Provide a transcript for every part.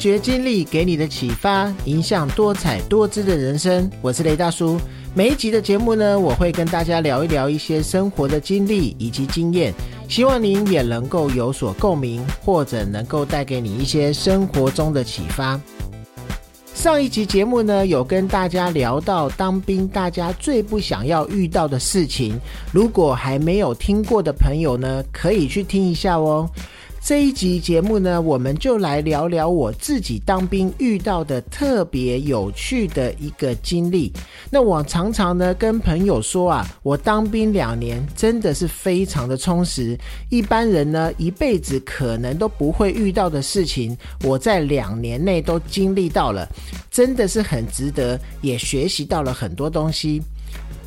掘经历给你的启发，影响多彩多姿的人生。我是雷大叔。每一集的节目呢，我会跟大家聊一聊一些生活的经历以及经验，希望您也能够有所共鸣，或者能够带给你一些生活中的启发。上一集节目呢，有跟大家聊到当兵，大家最不想要遇到的事情。如果还没有听过的朋友呢，可以去听一下哦。这一集节目呢，我们就来聊聊我自己当兵遇到的特别有趣的一个经历。那我常常呢跟朋友说啊，我当兵两年真的是非常的充实，一般人呢一辈子可能都不会遇到的事情，我在两年内都经历到了，真的是很值得，也学习到了很多东西。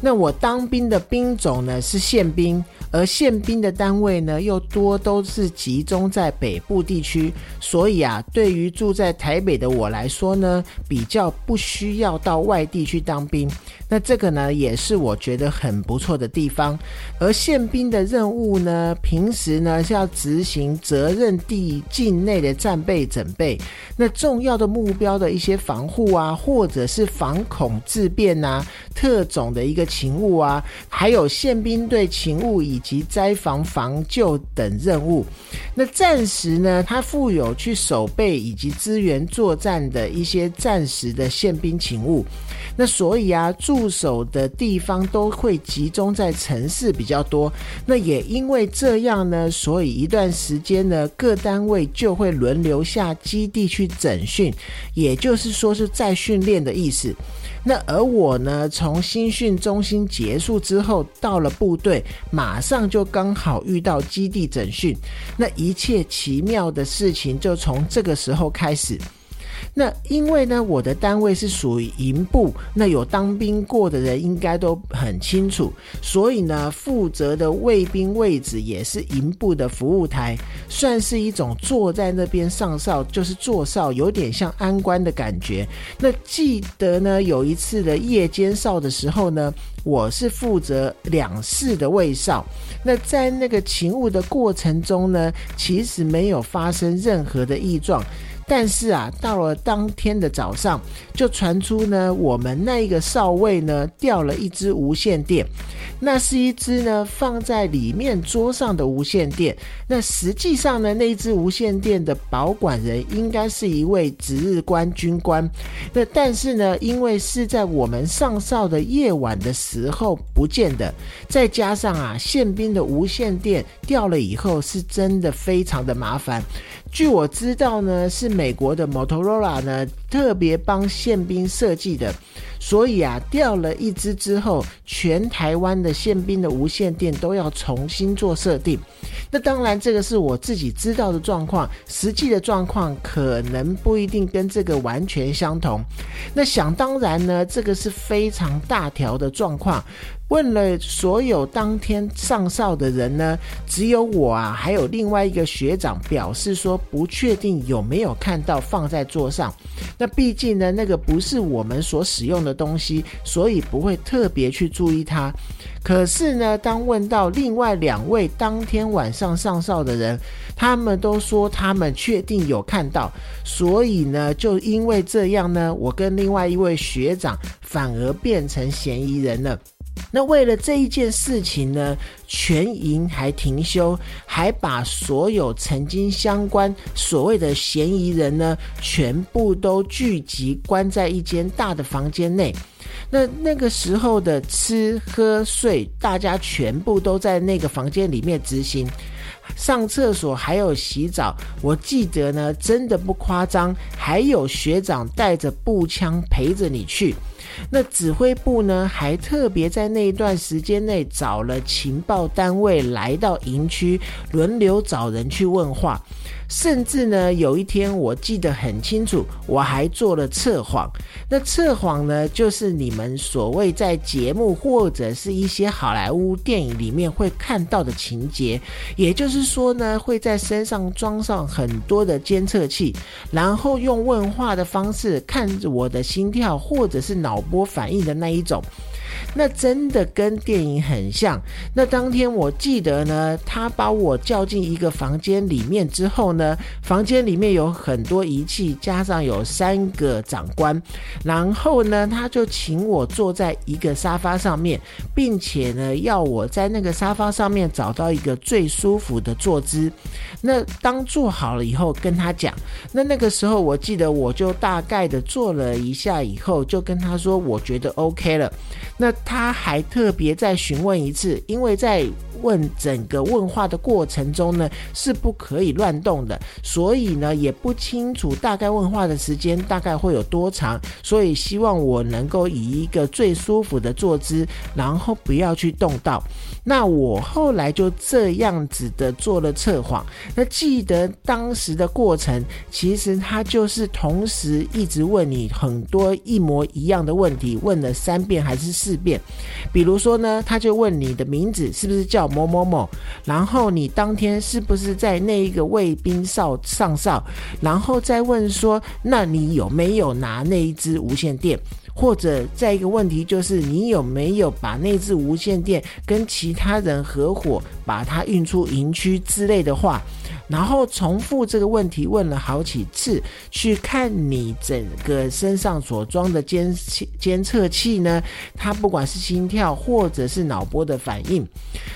那我当兵的兵种呢是宪兵，而宪兵的单位呢又多都是集中在北部地区，所以啊，对于住在台北的我来说呢，比较不需要到外地去当兵。那这个呢也是我觉得很不错的地方。而宪兵的任务呢，平时呢是要执行责任地境内的战备准备，那重要的目标的一些防护啊，或者是防恐自变啊，特种的一个。勤务啊，还有宪兵队勤务以及灾防防救等任务。那暂时呢，他负有去守备以及支援作战的一些暂时的宪兵勤务。那所以啊，驻驻守的地方都会集中在城市比较多。那也因为这样呢，所以一段时间呢，各单位就会轮流下基地去整训，也就是说是再训练的意思。那而我呢，从新训中心结束之后，到了部队，马上就刚好遇到基地整训，那一切奇妙的事情就从这个时候开始。那因为呢，我的单位是属于营部，那有当兵过的人应该都很清楚，所以呢，负责的卫兵位置也是营部的服务台，算是一种坐在那边上哨，就是坐哨，有点像安官的感觉。那记得呢，有一次的夜间哨的时候呢，我是负责两室的卫哨。那在那个勤务的过程中呢，其实没有发生任何的异状。但是啊，到了当天的早上，就传出呢，我们那一个哨位呢掉了一支无线电，那是一支呢放在里面桌上的无线电。那实际上呢，那一支无线电的保管人应该是一位值日官军官。那但是呢，因为是在我们上哨的夜晚的时候不见的，再加上啊，宪兵的无线电掉了以后，是真的非常的麻烦。据我知道呢，是美国的 Motorola 呢特别帮宪兵设计的，所以啊掉了一只之后，全台湾的宪兵的无线电都要重新做设定。那当然，这个是我自己知道的状况，实际的状况可能不一定跟这个完全相同。那想当然呢，这个是非常大条的状况。问了所有当天上哨的人呢，只有我啊，还有另外一个学长表示说不确定有没有看到放在桌上。那毕竟呢，那个不是我们所使用的东西，所以不会特别去注意它。可是呢，当问到另外两位当天晚上上哨的人，他们都说他们确定有看到。所以呢，就因为这样呢，我跟另外一位学长反而变成嫌疑人了。那为了这一件事情呢，全营还停休，还把所有曾经相关所谓的嫌疑人呢，全部都聚集关在一间大的房间内。那那个时候的吃喝睡，大家全部都在那个房间里面执行。上厕所还有洗澡，我记得呢，真的不夸张，还有学长带着步枪陪着你去。那指挥部呢，还特别在那一段时间内找了情报单位来到营区，轮流找人去问话。甚至呢，有一天我记得很清楚，我还做了测谎。那测谎呢，就是你们所谓在节目或者是一些好莱坞电影里面会看到的情节。也就是说呢，会在身上装上很多的监测器，然后用问话的方式看着我的心跳或者是脑波反应的那一种。那真的跟电影很像。那当天我记得呢，他把我叫进一个房间里面之后呢，房间里面有很多仪器，加上有三个长官，然后呢，他就请我坐在一个沙发上面，并且呢，要我在那个沙发上面找到一个最舒服的坐姿。那当坐好了以后，跟他讲，那那个时候我记得我就大概的坐了一下以后，就跟他说，我觉得 OK 了。那他还特别再询问一次，因为在。问整个问话的过程中呢，是不可以乱动的，所以呢也不清楚大概问话的时间大概会有多长，所以希望我能够以一个最舒服的坐姿，然后不要去动到。那我后来就这样子的做了测谎。那记得当时的过程，其实他就是同时一直问你很多一模一样的问题，问了三遍还是四遍。比如说呢，他就问你的名字是不是叫某某某，然后你当天是不是在那一个卫兵哨上哨，然后再问说，那你有没有拿那一支无线电？或者再一个问题就是，你有没有把内置无线电跟其他人合伙把它运出营区之类的话？然后重复这个问题问了好几次，去看你整个身上所装的监监测器呢，它不管是心跳或者是脑波的反应，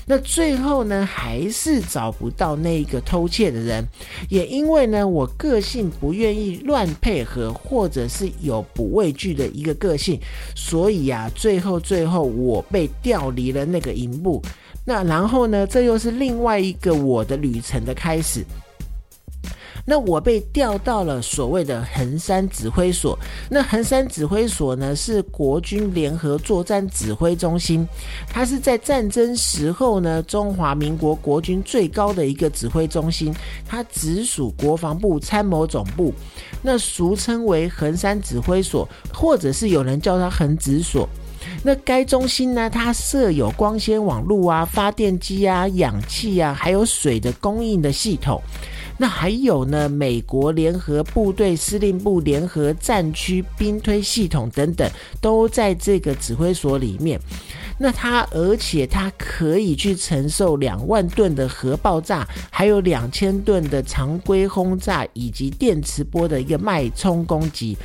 那最后呢还是找不到那一个偷窃的人，也因为呢我个性不愿意乱配合，或者是有不畏惧的一个个性，所以啊最后最后我被调离了那个营部。那然后呢？这又是另外一个我的旅程的开始。那我被调到了所谓的横山指挥所。那横山指挥所呢，是国军联合作战指挥中心，它是在战争时候呢，中华民国国军最高的一个指挥中心，它直属国防部参谋总部，那俗称为横山指挥所，或者是有人叫它横指所。那该中心呢？它设有光纤网络啊、发电机啊、氧气啊，还有水的供应的系统。那还有呢，美国联合部队司令部联合战区兵推系统等等，都在这个指挥所里面。那它，而且它可以去承受两万吨的核爆炸，还有两千吨的常规轰炸以及电磁波的一个脉冲攻击。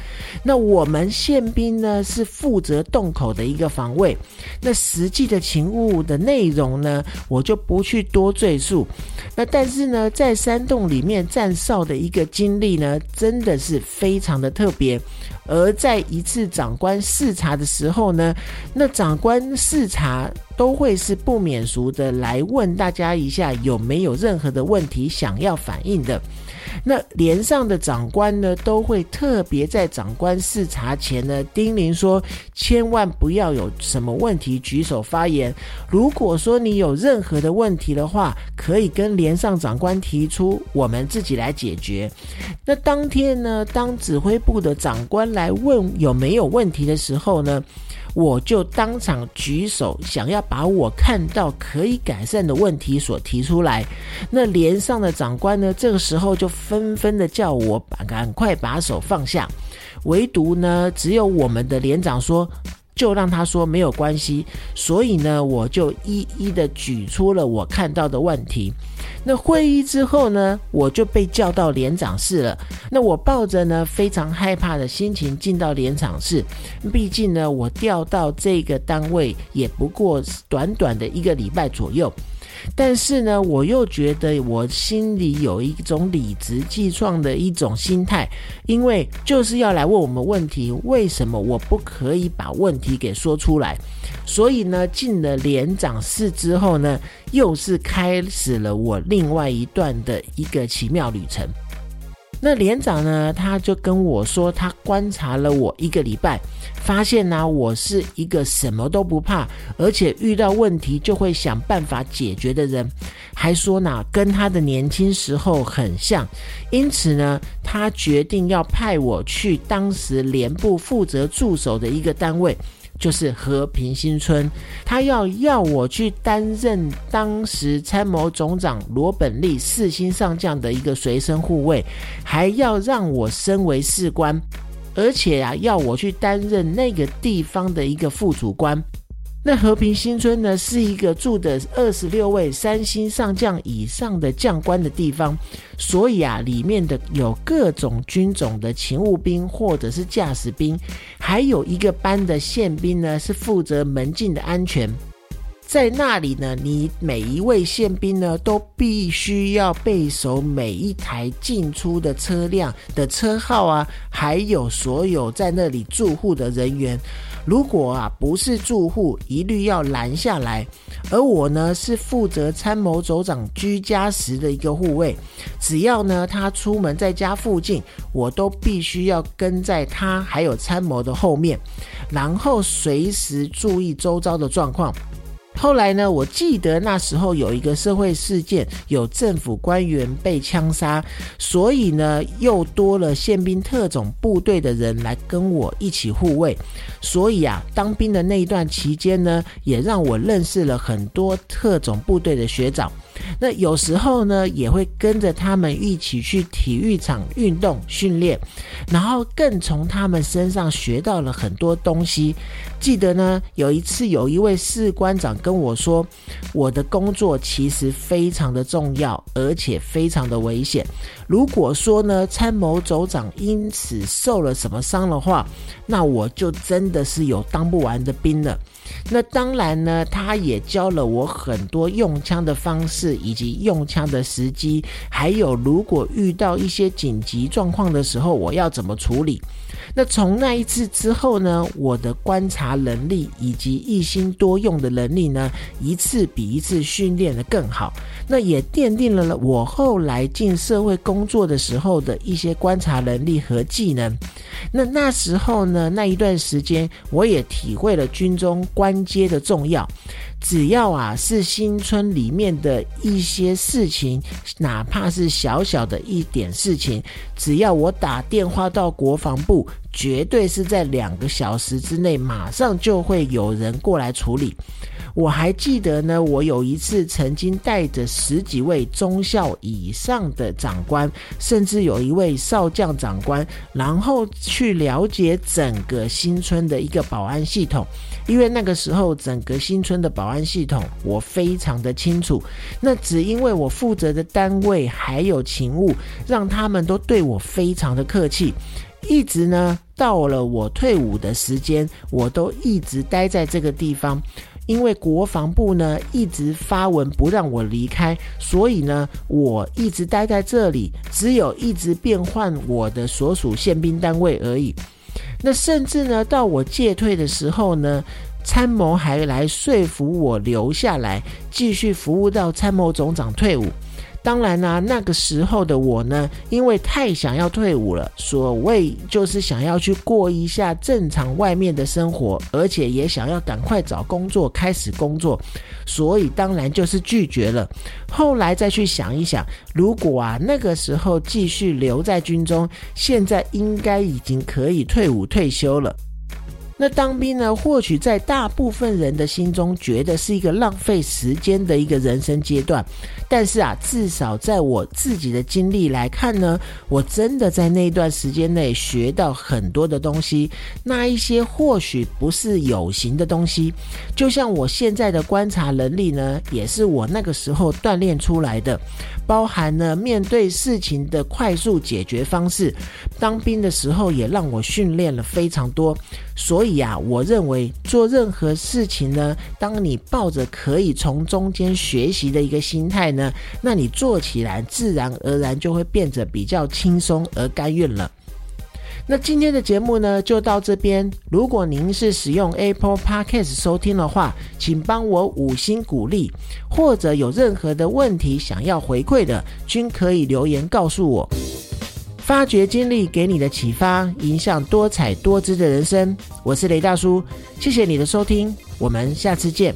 那我们宪兵呢，是负责洞口的一个防卫。那实际的勤务的内容呢，我就不去多赘述。那但是呢，在山洞里面站哨的一个经历呢，真的是非常的特别。而在一次长官视察的时候呢，那长官视察都会是不免俗的来问大家一下有没有任何的问题想要反映的。那连上的长官呢，都会特别在长官视察前呢叮咛说，千万不要有什么问题举手发言。如果说你有任何的问题的话，可以跟连上长官提出，我们自己来解决。那当天呢，当指挥部的长官来问有没有问题的时候呢？我就当场举手，想要把我看到可以改善的问题所提出来。那连上的长官呢，这个时候就纷纷的叫我把赶快把手放下。唯独呢，只有我们的连长说。就让他说没有关系，所以呢，我就一一的举出了我看到的问题。那会议之后呢，我就被叫到连长室了。那我抱着呢非常害怕的心情进到连长室，毕竟呢，我调到这个单位也不过短短的一个礼拜左右。但是呢，我又觉得我心里有一种理直气壮的一种心态，因为就是要来问我们问题，为什么我不可以把问题给说出来？所以呢，进了连长室之后呢，又是开始了我另外一段的一个奇妙旅程。那连长呢，他就跟我说，他观察了我一个礼拜，发现呢，我是一个什么都不怕，而且遇到问题就会想办法解决的人，还说呢，跟他的年轻时候很像，因此呢，他决定要派我去当时连部负责驻守的一个单位。就是和平新村，他要要我去担任当时参谋总长罗本利四星上将的一个随身护卫，还要让我升为士官，而且啊，要我去担任那个地方的一个副主官。那和平新村呢，是一个住的二十六位三星上将以上的将官的地方，所以啊，里面的有各种军种的勤务兵或者是驾驶兵，还有一个班的宪兵呢，是负责门禁的安全。在那里呢，你每一位宪兵呢，都必须要背熟每一台进出的车辆的车号啊，还有所有在那里住户的人员。如果啊不是住户，一律要拦下来。而我呢是负责参谋首长居家时的一个护卫，只要呢他出门在家附近，我都必须要跟在他还有参谋的后面，然后随时注意周遭的状况。后来呢？我记得那时候有一个社会事件，有政府官员被枪杀，所以呢，又多了宪兵特种部队的人来跟我一起护卫。所以啊，当兵的那一段期间呢，也让我认识了很多特种部队的学长。那有时候呢，也会跟着他们一起去体育场运动训练，然后更从他们身上学到了很多东西。记得呢，有一次有一位士官长跟我说，我的工作其实非常的重要，而且非常的危险。如果说呢，参谋总长因此受了什么伤的话，那我就真的是有当不完的兵了。那当然呢，他也教了我很多用枪的方式，以及用枪的时机，还有如果遇到一些紧急状况的时候，我要怎么处理。那从那一次之后呢，我的观察能力以及一心多用的能力呢，一次比一次训练的更好。那也奠定了我后来进社会工作的时候的一些观察能力和技能。那那时候呢，那一段时间，我也体会了军中官阶的重要。只要啊是新村里面的一些事情，哪怕是小小的一点事情，只要我打电话到国防部，绝对是在两个小时之内，马上就会有人过来处理。我还记得呢，我有一次曾经带着十几位中校以上的长官，甚至有一位少将长官，然后去了解整个新村的一个保安系统。因为那个时候整个新村的保安系统我非常的清楚，那只因为我负责的单位还有勤务，让他们都对我非常的客气，一直呢到了我退伍的时间，我都一直待在这个地方，因为国防部呢一直发文不让我离开，所以呢我一直待在这里，只有一直变换我的所属宪兵单位而已。那甚至呢，到我戒退的时候呢，参谋还来说服我留下来，继续服务到参谋总长退伍。当然啦，那个时候的我呢，因为太想要退伍了，所谓就是想要去过一下正常外面的生活，而且也想要赶快找工作开始工作，所以当然就是拒绝了。后来再去想一想，如果啊那个时候继续留在军中，现在应该已经可以退伍退休了。那当兵呢？或许在大部分人的心中，觉得是一个浪费时间的一个人生阶段。但是啊，至少在我自己的经历来看呢，我真的在那段时间内学到很多的东西。那一些或许不是有形的东西，就像我现在的观察能力呢，也是我那个时候锻炼出来的。包含了面对事情的快速解决方式。当兵的时候也让我训练了非常多。所以啊，我认为做任何事情呢，当你抱着可以从中间学习的一个心态呢，那你做起来自然而然就会变得比较轻松而甘愿了。那今天的节目呢，就到这边。如果您是使用 Apple Podcast 收听的话，请帮我五星鼓励，或者有任何的问题想要回馈的，均可以留言告诉我。发掘经历给你的启发，影响多彩多姿的人生。我是雷大叔，谢谢你的收听，我们下次见。